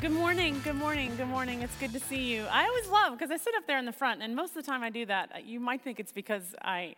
Good morning, good morning, good morning. It's good to see you. I always love because I sit up there in the front, and most of the time I do that. You might think it's because I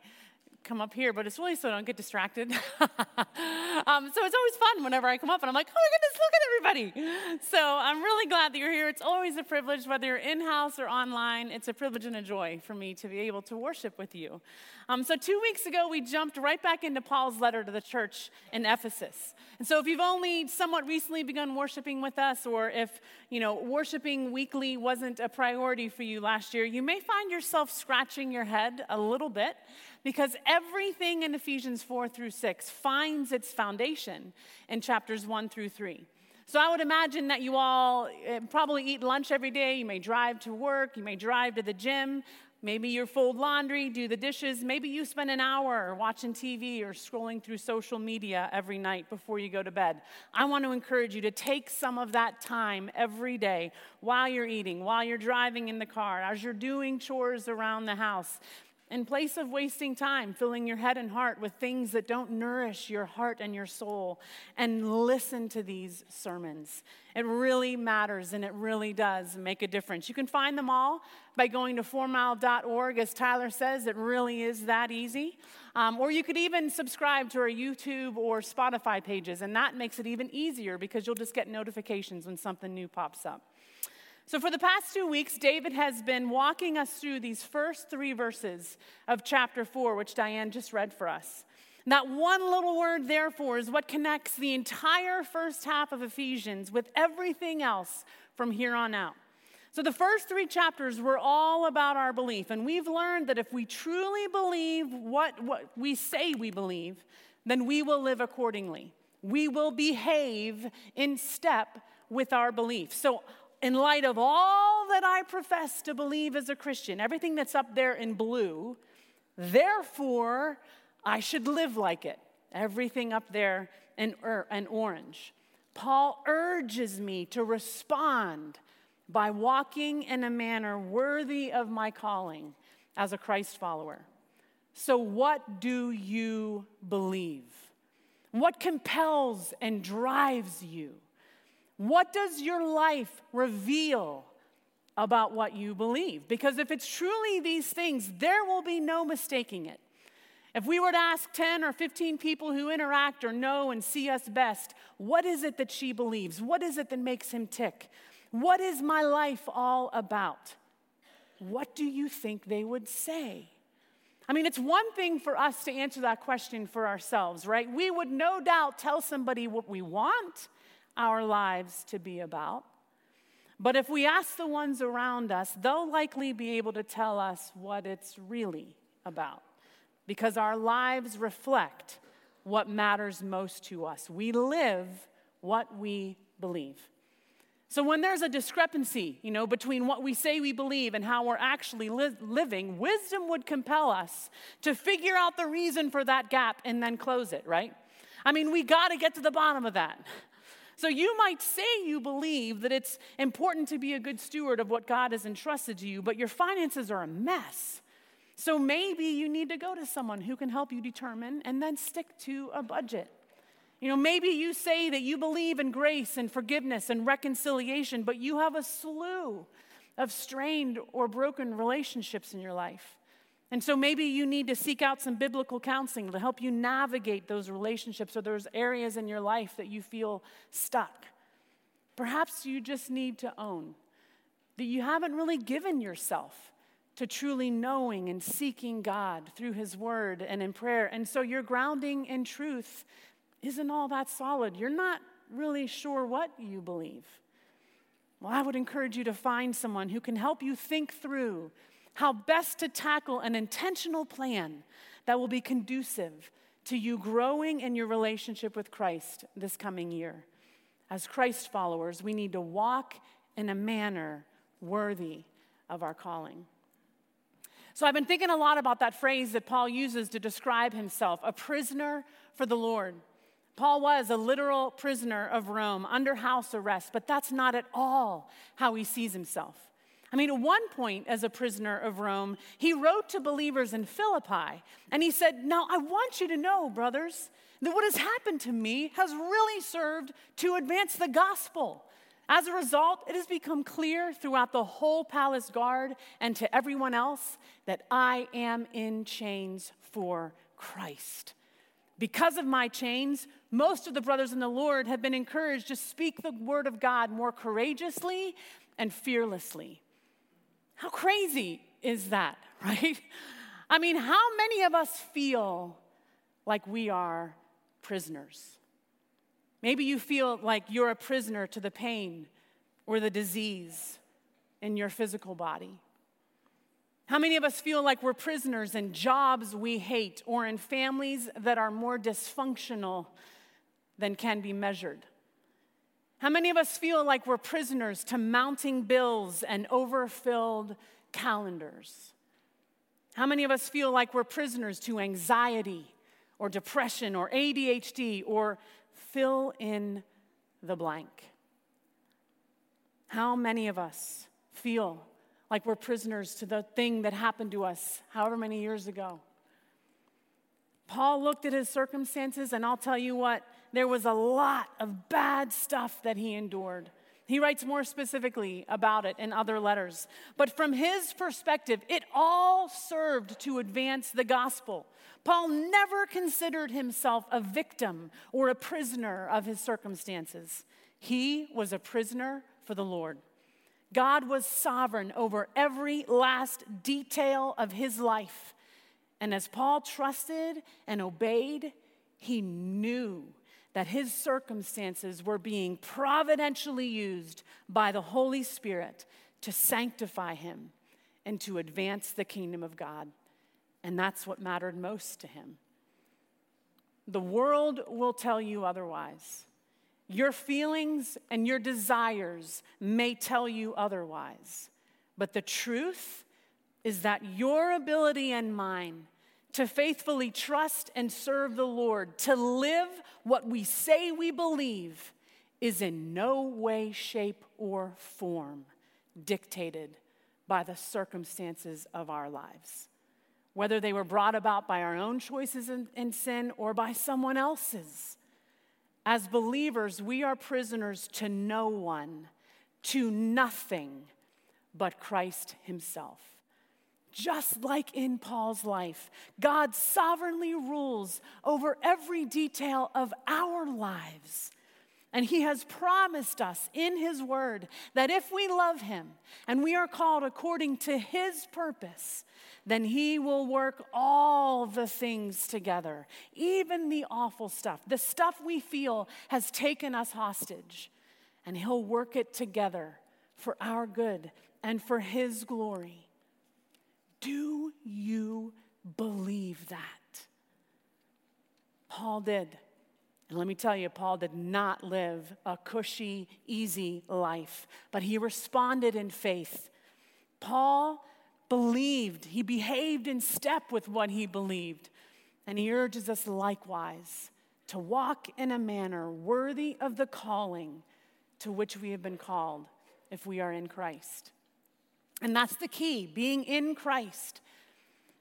come up here, but it's really so I don't get distracted. um, so it's always fun whenever I come up and I'm like, oh my goodness, look at everybody. So I'm really glad that you're here. It's always a privilege, whether you're in house or online, it's a privilege and a joy for me to be able to worship with you. Um, so two weeks ago, we jumped right back into Paul's letter to the church in Ephesus. And so if you've only somewhat recently begun worshiping with us, or if, you know, worshiping weekly wasn't a priority for you last year, you may find yourself scratching your head a little bit because everything in Ephesians 4 through 6 finds its foundation in chapters 1 through 3. So I would imagine that you all eh, probably eat lunch every day. You may drive to work, you may drive to the gym. Maybe you fold laundry, do the dishes. Maybe you spend an hour watching TV or scrolling through social media every night before you go to bed. I want to encourage you to take some of that time every day while you're eating, while you're driving in the car, as you're doing chores around the house in place of wasting time filling your head and heart with things that don't nourish your heart and your soul, and listen to these sermons. It really matters and it really does make a difference. You can find them all by going to fourmile.org. As Tyler says, it really is that easy. Um, or you could even subscribe to our YouTube or Spotify pages, and that makes it even easier because you'll just get notifications when something new pops up. So, for the past two weeks, David has been walking us through these first three verses of chapter four, which Diane just read for us. And that one little word, therefore, is what connects the entire first half of Ephesians with everything else from here on out. So, the first three chapters were all about our belief. And we've learned that if we truly believe what, what we say we believe, then we will live accordingly. We will behave in step with our belief. So, in light of all that I profess to believe as a Christian, everything that's up there in blue, therefore I should live like it. Everything up there in, er, in orange. Paul urges me to respond by walking in a manner worthy of my calling as a Christ follower. So, what do you believe? What compels and drives you? What does your life reveal about what you believe? Because if it's truly these things, there will be no mistaking it. If we were to ask 10 or 15 people who interact or know and see us best, what is it that she believes? What is it that makes him tick? What is my life all about? What do you think they would say? I mean, it's one thing for us to answer that question for ourselves, right? We would no doubt tell somebody what we want our lives to be about. But if we ask the ones around us, they'll likely be able to tell us what it's really about because our lives reflect what matters most to us. We live what we believe. So when there's a discrepancy, you know, between what we say we believe and how we're actually li- living, wisdom would compel us to figure out the reason for that gap and then close it, right? I mean, we got to get to the bottom of that. So you might say you believe that it's important to be a good steward of what God has entrusted to you, but your finances are a mess. So maybe you need to go to someone who can help you determine and then stick to a budget. You know, maybe you say that you believe in grace and forgiveness and reconciliation, but you have a slew of strained or broken relationships in your life. And so maybe you need to seek out some biblical counseling to help you navigate those relationships or those areas in your life that you feel stuck. Perhaps you just need to own that you haven't really given yourself to truly knowing and seeking God through His Word and in prayer. And so your grounding in truth isn't all that solid. You're not really sure what you believe. Well, I would encourage you to find someone who can help you think through how best to tackle an intentional plan that will be conducive to you growing in your relationship with Christ this coming year. As Christ followers, we need to walk in a manner worthy of our calling. So I've been thinking a lot about that phrase that Paul uses to describe himself a prisoner for the Lord. Paul was a literal prisoner of Rome under house arrest, but that's not at all how he sees himself. I mean, at one point, as a prisoner of Rome, he wrote to believers in Philippi and he said, Now I want you to know, brothers, that what has happened to me has really served to advance the gospel. As a result, it has become clear throughout the whole palace guard and to everyone else that I am in chains for Christ. Because of my chains, most of the brothers in the Lord have been encouraged to speak the word of God more courageously and fearlessly. How crazy is that, right? I mean, how many of us feel like we are prisoners? Maybe you feel like you're a prisoner to the pain or the disease in your physical body. How many of us feel like we're prisoners in jobs we hate or in families that are more dysfunctional than can be measured? How many of us feel like we're prisoners to mounting bills and overfilled calendars? How many of us feel like we're prisoners to anxiety or depression or ADHD or fill in the blank? How many of us feel like we're prisoners to the thing that happened to us however many years ago. Paul looked at his circumstances, and I'll tell you what, there was a lot of bad stuff that he endured. He writes more specifically about it in other letters. But from his perspective, it all served to advance the gospel. Paul never considered himself a victim or a prisoner of his circumstances. He was a prisoner for the Lord. God was sovereign over every last detail of his life. And as Paul trusted and obeyed, he knew that his circumstances were being providentially used by the Holy Spirit to sanctify him and to advance the kingdom of God. And that's what mattered most to him. The world will tell you otherwise. Your feelings and your desires may tell you otherwise, but the truth is that your ability and mine to faithfully trust and serve the Lord, to live what we say we believe, is in no way, shape, or form dictated by the circumstances of our lives. Whether they were brought about by our own choices in, in sin or by someone else's. As believers, we are prisoners to no one, to nothing but Christ Himself. Just like in Paul's life, God sovereignly rules over every detail of our lives. And he has promised us in his word that if we love him and we are called according to his purpose, then He will work all the things together, even the awful stuff, the stuff we feel has taken us hostage. And He'll work it together for our good and for His glory. Do you believe that? Paul did. And let me tell you, Paul did not live a cushy, easy life, but he responded in faith. Paul believed, he behaved in step with what he believed. And he urges us likewise to walk in a manner worthy of the calling to which we have been called if we are in Christ. And that's the key being in Christ.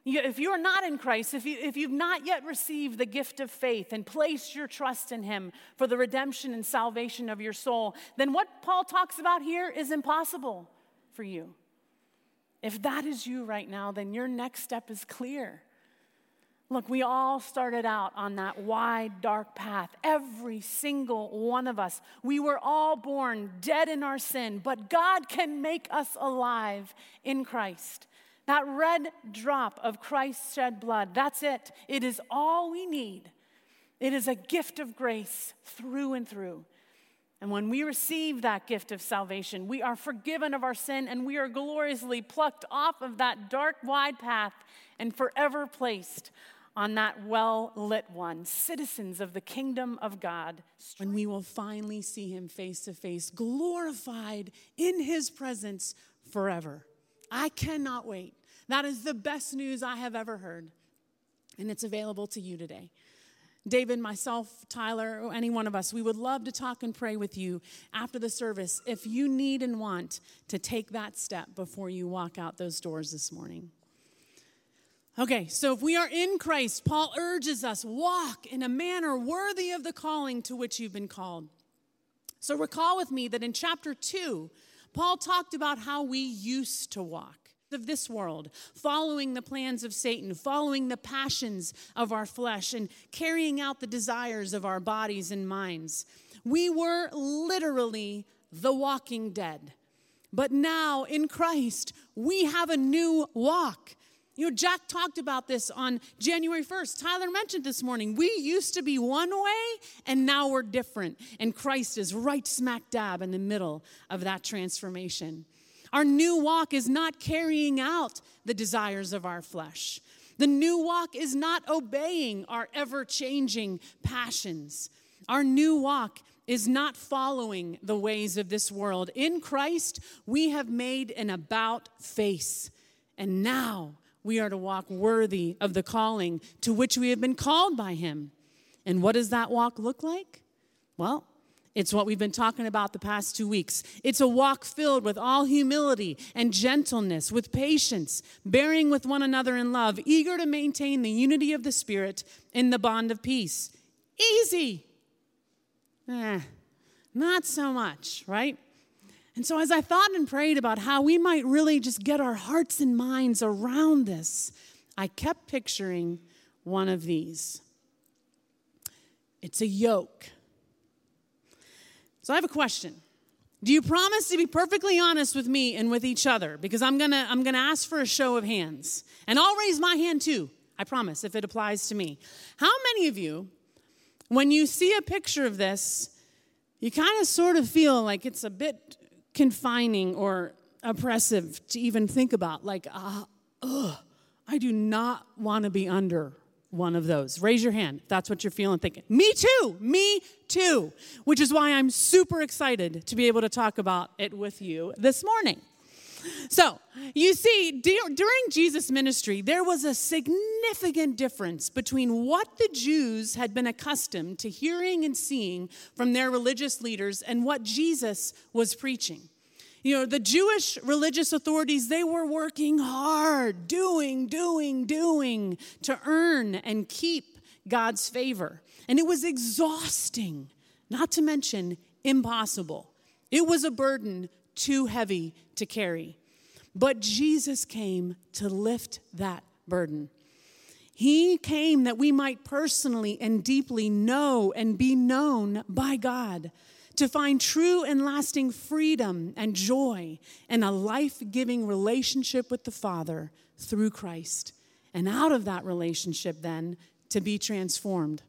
If you are not in Christ, if, you, if you've not yet received the gift of faith and placed your trust in Him for the redemption and salvation of your soul, then what Paul talks about here is impossible for you. If that is you right now, then your next step is clear. Look, we all started out on that wide, dark path. Every single one of us. We were all born dead in our sin, but God can make us alive in Christ. That red drop of Christ's shed blood, that's it. It is all we need. It is a gift of grace through and through. And when we receive that gift of salvation, we are forgiven of our sin and we are gloriously plucked off of that dark, wide path and forever placed on that well lit one, citizens of the kingdom of God. When we will finally see him face to face, glorified in his presence forever. I cannot wait. That is the best news I have ever heard. And it's available to you today. David, myself, Tyler, or any one of us, we would love to talk and pray with you after the service if you need and want to take that step before you walk out those doors this morning. Okay, so if we are in Christ, Paul urges us walk in a manner worthy of the calling to which you've been called. So, recall with me that in chapter 2, Paul talked about how we used to walk of this world, following the plans of Satan, following the passions of our flesh, and carrying out the desires of our bodies and minds. We were literally the walking dead. But now in Christ, we have a new walk. You know, Jack talked about this on January 1st. Tyler mentioned this morning. We used to be one way, and now we're different. And Christ is right smack dab in the middle of that transformation. Our new walk is not carrying out the desires of our flesh. The new walk is not obeying our ever changing passions. Our new walk is not following the ways of this world. In Christ, we have made an about face. And now we are to walk worthy of the calling to which we have been called by Him. And what does that walk look like? Well, it's what we've been talking about the past two weeks. It's a walk filled with all humility and gentleness, with patience, bearing with one another in love, eager to maintain the unity of the Spirit in the bond of peace. Easy. Eh, not so much, right? And so, as I thought and prayed about how we might really just get our hearts and minds around this, I kept picturing one of these. It's a yoke. So I have a question. Do you promise to be perfectly honest with me and with each other? Because I'm gonna, I'm gonna ask for a show of hands. And I'll raise my hand too, I promise, if it applies to me. How many of you, when you see a picture of this, you kind of sort of feel like it's a bit confining or oppressive to even think about? Like, uh, ugh, I do not want to be under one of those. Raise your hand. That's what you're feeling, thinking. Me too. Me too. Which is why I'm super excited to be able to talk about it with you this morning. So, you see, during Jesus' ministry, there was a significant difference between what the Jews had been accustomed to hearing and seeing from their religious leaders and what Jesus was preaching. You know, the Jewish religious authorities, they were working hard, doing, doing, doing to earn and keep God's favor. And it was exhausting, not to mention impossible. It was a burden too heavy to carry. But Jesus came to lift that burden. He came that we might personally and deeply know and be known by God to find true and lasting freedom and joy and a life giving relationship with the Father through Christ. And out of that relationship, then, to be transformed.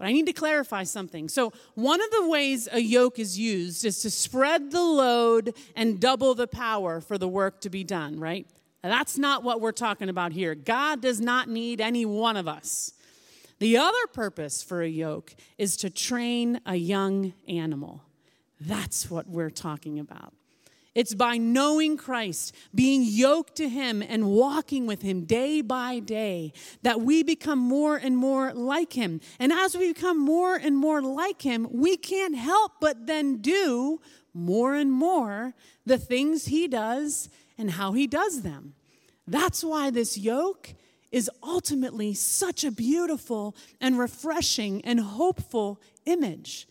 But I need to clarify something. So, one of the ways a yoke is used is to spread the load and double the power for the work to be done, right? That's not what we're talking about here. God does not need any one of us. The other purpose for a yoke is to train a young animal. That's what we're talking about. It's by knowing Christ, being yoked to Him, and walking with Him day by day that we become more and more like Him. And as we become more and more like Him, we can't help but then do more and more the things He does and how He does them. That's why this yoke is ultimately such a beautiful and refreshing and hopeful image.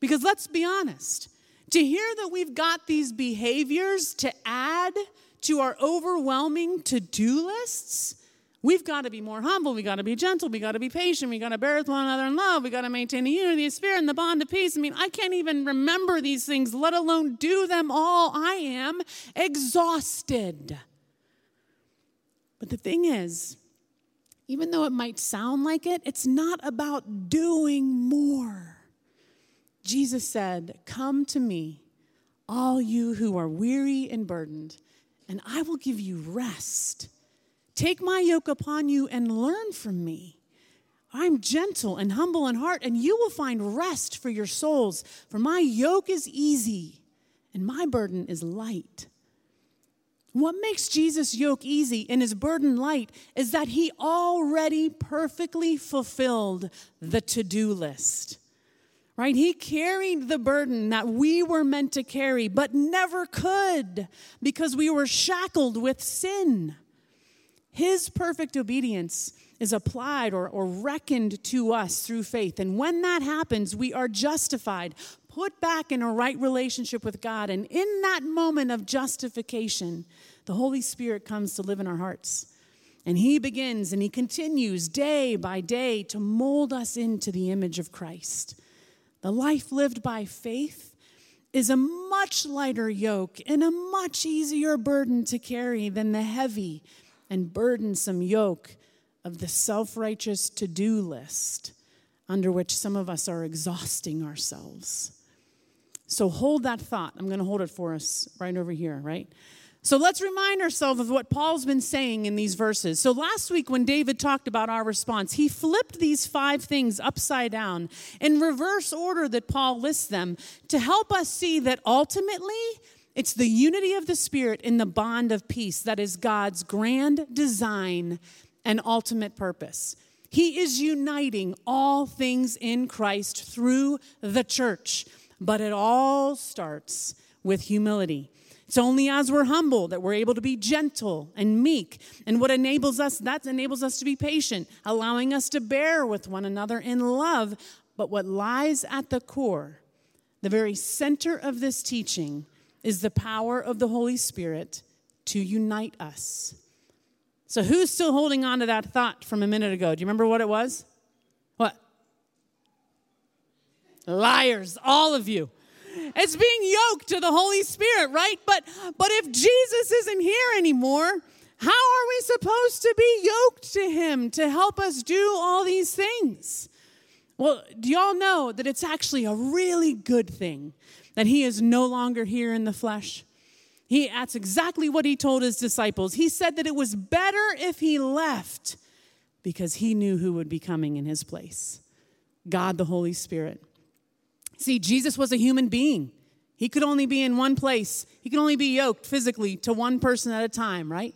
Because let's be honest, to hear that we've got these behaviors to add to our overwhelming to do lists, we've got to be more humble. We've got to be gentle. We've got to be patient. We've got to bear with one another in love. We've got to maintain the unity of spirit and the bond of peace. I mean, I can't even remember these things, let alone do them all. I am exhausted. But the thing is, even though it might sound like it, it's not about doing more. Jesus said, Come to me, all you who are weary and burdened, and I will give you rest. Take my yoke upon you and learn from me. I'm gentle and humble in heart, and you will find rest for your souls. For my yoke is easy and my burden is light. What makes Jesus' yoke easy and his burden light is that he already perfectly fulfilled the to do list. Right? He carried the burden that we were meant to carry, but never could because we were shackled with sin. His perfect obedience is applied or, or reckoned to us through faith. And when that happens, we are justified, put back in a right relationship with God. And in that moment of justification, the Holy Spirit comes to live in our hearts. And He begins and He continues day by day to mold us into the image of Christ. The life lived by faith is a much lighter yoke and a much easier burden to carry than the heavy and burdensome yoke of the self righteous to do list under which some of us are exhausting ourselves. So hold that thought. I'm going to hold it for us right over here, right? So let's remind ourselves of what Paul's been saying in these verses. So last week, when David talked about our response, he flipped these five things upside down in reverse order that Paul lists them to help us see that ultimately it's the unity of the Spirit in the bond of peace that is God's grand design and ultimate purpose. He is uniting all things in Christ through the church, but it all starts with humility. It's only as we're humble that we're able to be gentle and meek. And what enables us, that enables us to be patient, allowing us to bear with one another in love. But what lies at the core, the very center of this teaching, is the power of the Holy Spirit to unite us. So, who's still holding on to that thought from a minute ago? Do you remember what it was? What? Liars, all of you. It's being yoked to the Holy Spirit, right? But but if Jesus isn't here anymore, how are we supposed to be yoked to him to help us do all these things? Well, do y'all know that it's actually a really good thing that he is no longer here in the flesh? He that's exactly what he told his disciples. He said that it was better if he left because he knew who would be coming in his place. God the Holy Spirit. See, Jesus was a human being. He could only be in one place. He could only be yoked physically to one person at a time, right?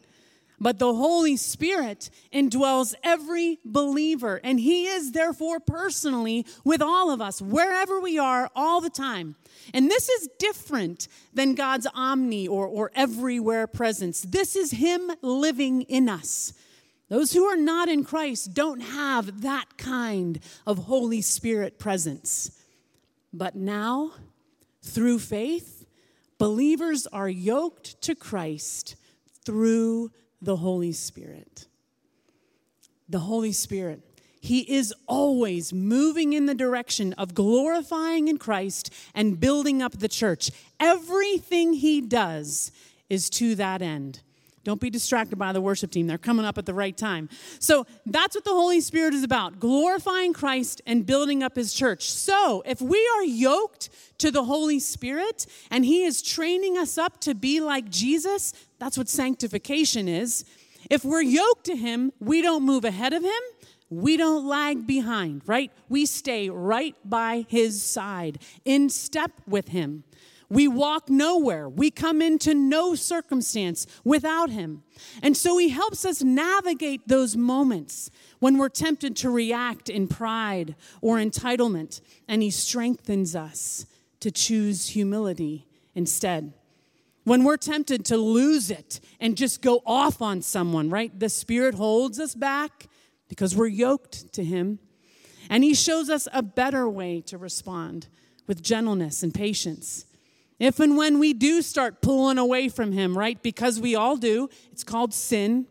But the Holy Spirit indwells every believer, and He is therefore personally with all of us, wherever we are, all the time. And this is different than God's omni or, or everywhere presence. This is Him living in us. Those who are not in Christ don't have that kind of Holy Spirit presence. But now, through faith, believers are yoked to Christ through the Holy Spirit. The Holy Spirit. He is always moving in the direction of glorifying in Christ and building up the church. Everything he does is to that end. Don't be distracted by the worship team. They're coming up at the right time. So that's what the Holy Spirit is about glorifying Christ and building up his church. So if we are yoked to the Holy Spirit and he is training us up to be like Jesus, that's what sanctification is. If we're yoked to him, we don't move ahead of him. We don't lag behind, right? We stay right by his side, in step with him. We walk nowhere. We come into no circumstance without Him. And so He helps us navigate those moments when we're tempted to react in pride or entitlement, and He strengthens us to choose humility instead. When we're tempted to lose it and just go off on someone, right? The Spirit holds us back because we're yoked to Him. And He shows us a better way to respond with gentleness and patience. If and when we do start pulling away from Him, right? Because we all do, it's called sin.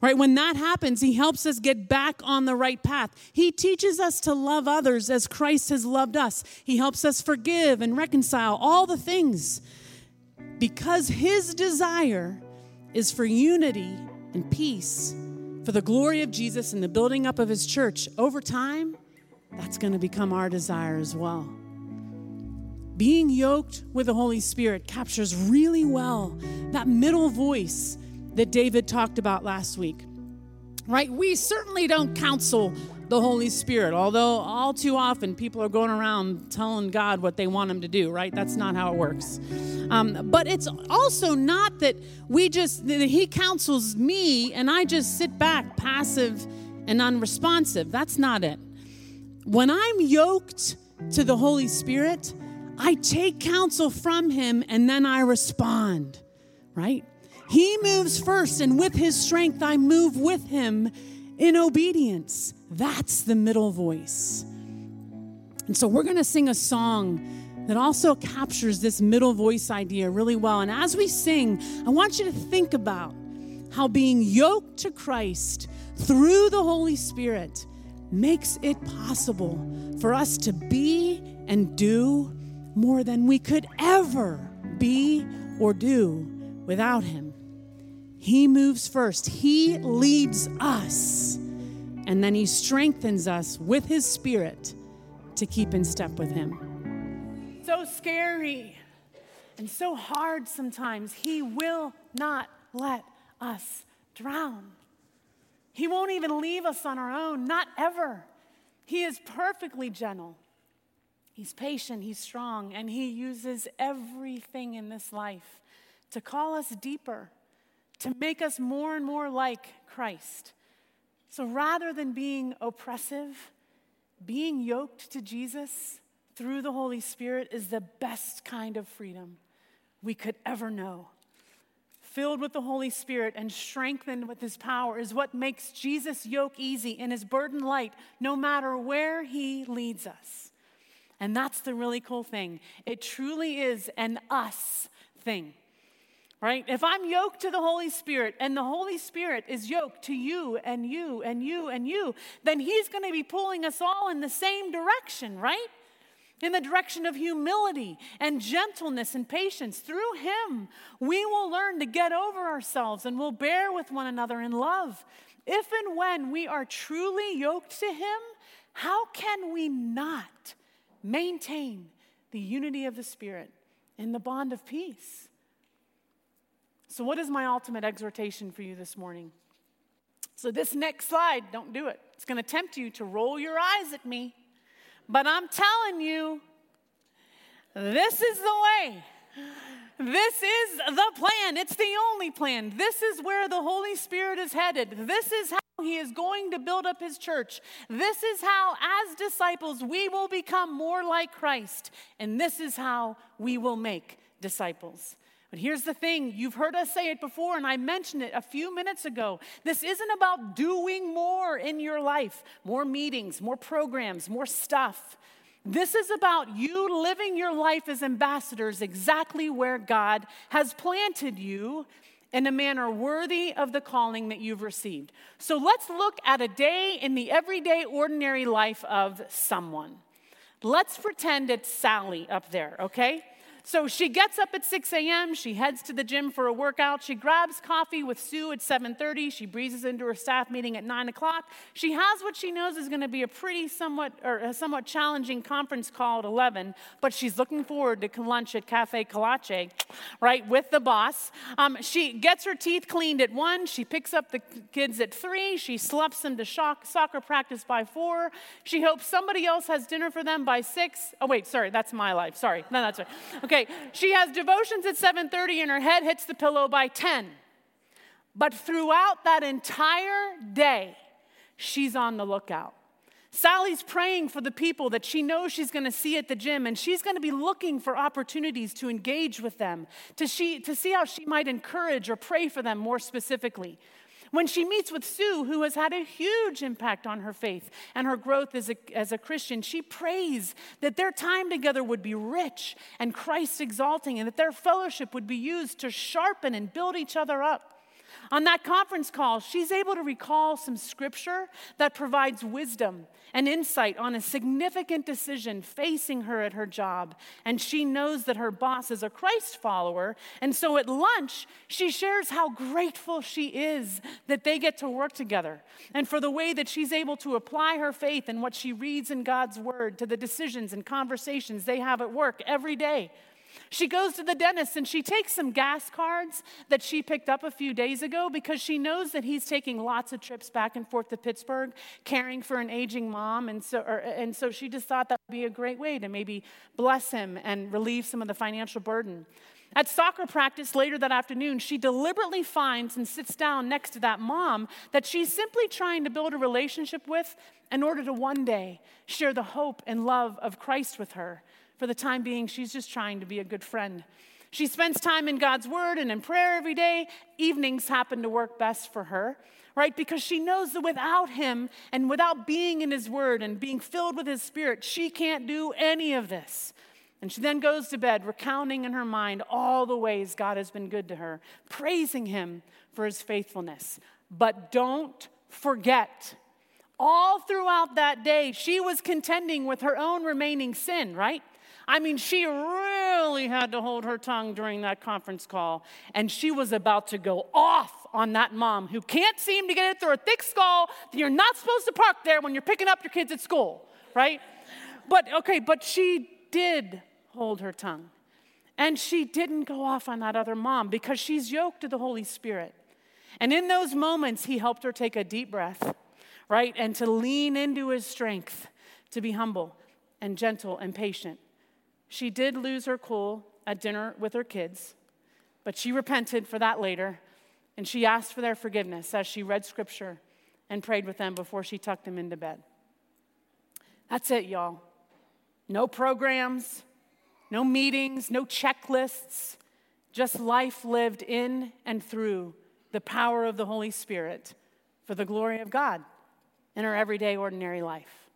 Right? When that happens, He helps us get back on the right path. He teaches us to love others as Christ has loved us. He helps us forgive and reconcile all the things. Because His desire is for unity and peace, for the glory of Jesus and the building up of His church, over time, that's going to become our desire as well. Being yoked with the Holy Spirit captures really well that middle voice that David talked about last week. Right? We certainly don't counsel the Holy Spirit, although all too often people are going around telling God what they want Him to do, right? That's not how it works. Um, but it's also not that we just, that He counsels me and I just sit back passive and unresponsive. That's not it. When I'm yoked to the Holy Spirit, I take counsel from him and then I respond, right? He moves first, and with his strength, I move with him in obedience. That's the middle voice. And so we're going to sing a song that also captures this middle voice idea really well. And as we sing, I want you to think about how being yoked to Christ through the Holy Spirit makes it possible for us to be and do more than we could ever be or do without Him. He moves first, He leads us, and then He strengthens us with His Spirit to keep in step with Him so scary and so hard sometimes. He will not let us drown. He won't even leave us on our own, not ever. He is perfectly gentle. He's patient, he's strong, and he uses everything in this life to call us deeper, to make us more and more like Christ. So rather than being oppressive, being yoked to Jesus through the Holy Spirit is the best kind of freedom we could ever know. Filled with the Holy Spirit and strengthened with His power is what makes Jesus' yoke easy and His burden light, no matter where He leads us. And that's the really cool thing. It truly is an us thing, right? If I'm yoked to the Holy Spirit and the Holy Spirit is yoked to you and you and you and you, then He's going to be pulling us all in the same direction, right? in the direction of humility and gentleness and patience. Through Him, we will learn to get over ourselves and we'll bear with one another in love. If and when we are truly yoked to Him, how can we not maintain the unity of the Spirit in the bond of peace? So, what is my ultimate exhortation for you this morning? So, this next slide, don't do it. It's going to tempt you to roll your eyes at me. But I'm telling you, this is the way. This is the plan. It's the only plan. This is where the Holy Spirit is headed. This is He is going to build up His church. This is how, as disciples, we will become more like Christ. And this is how we will make disciples. But here's the thing you've heard us say it before, and I mentioned it a few minutes ago. This isn't about doing more in your life more meetings, more programs, more stuff. This is about you living your life as ambassadors exactly where God has planted you in a manner worthy of the calling that you've received. So let's look at a day in the everyday, ordinary life of someone. Let's pretend it's Sally up there, okay? So she gets up at 6 a.m. She heads to the gym for a workout. She grabs coffee with Sue at 7:30. She breezes into her staff meeting at 9 o'clock. She has what she knows is going to be a pretty somewhat or a somewhat challenging conference call at 11, but she's looking forward to lunch at Cafe Colache, right, with the boss. Um, she gets her teeth cleaned at 1. She picks up the kids at 3. She sloughs them to shock, soccer practice by 4. She hopes somebody else has dinner for them by 6. Oh wait, sorry, that's my life. Sorry. No, that's right. Okay. Okay, she has devotions at 7:30 and her head hits the pillow by 10. But throughout that entire day, she's on the lookout. Sally's praying for the people that she knows she's going to see at the gym, and she's going to be looking for opportunities to engage with them, to, to see how she might encourage or pray for them more specifically. When she meets with Sue, who has had a huge impact on her faith and her growth as a, as a Christian, she prays that their time together would be rich and Christ exalting, and that their fellowship would be used to sharpen and build each other up. On that conference call, she's able to recall some scripture that provides wisdom and insight on a significant decision facing her at her job. And she knows that her boss is a Christ follower. And so at lunch, she shares how grateful she is that they get to work together and for the way that she's able to apply her faith and what she reads in God's word to the decisions and conversations they have at work every day. She goes to the dentist and she takes some gas cards that she picked up a few days ago because she knows that he's taking lots of trips back and forth to Pittsburgh, caring for an aging mom. And so, or, and so she just thought that would be a great way to maybe bless him and relieve some of the financial burden. At soccer practice later that afternoon, she deliberately finds and sits down next to that mom that she's simply trying to build a relationship with in order to one day share the hope and love of Christ with her. For the time being, she's just trying to be a good friend. She spends time in God's Word and in prayer every day. Evenings happen to work best for her, right? Because she knows that without Him and without being in His Word and being filled with His Spirit, she can't do any of this. And she then goes to bed, recounting in her mind all the ways God has been good to her, praising him for his faithfulness. But don't forget, all throughout that day, she was contending with her own remaining sin, right? I mean, she really had to hold her tongue during that conference call, and she was about to go off on that mom who can't seem to get it through a thick skull that you're not supposed to park there when you're picking up your kids at school, right? But okay, but she did hold her tongue. And she didn't go off on that other mom because she's yoked to the Holy Spirit. And in those moments, he helped her take a deep breath, right? And to lean into his strength, to be humble and gentle and patient. She did lose her cool at dinner with her kids, but she repented for that later, and she asked for their forgiveness as she read scripture and prayed with them before she tucked them into bed. That's it, y'all. No programs, no meetings, no checklists, just life lived in and through the power of the Holy Spirit for the glory of God in our everyday, ordinary life.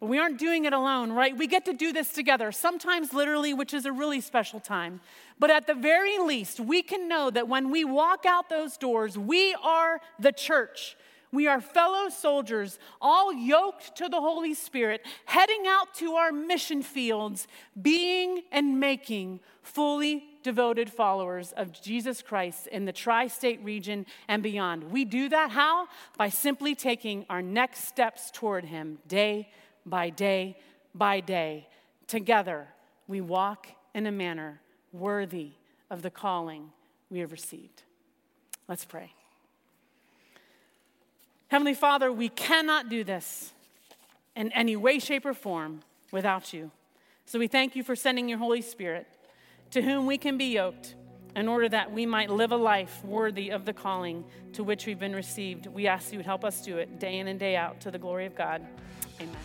But we aren't doing it alone, right? We get to do this together, sometimes literally, which is a really special time. But at the very least, we can know that when we walk out those doors, we are the church. We are fellow soldiers, all yoked to the Holy Spirit, heading out to our mission fields, being and making fully devoted followers of Jesus Christ in the tri state region and beyond. We do that how? By simply taking our next steps toward Him day by day by day. Together, we walk in a manner worthy of the calling we have received. Let's pray. Heavenly Father, we cannot do this in any way, shape, or form without you. So we thank you for sending your Holy Spirit to whom we can be yoked in order that we might live a life worthy of the calling to which we've been received. We ask you to help us do it day in and day out to the glory of God. Amen.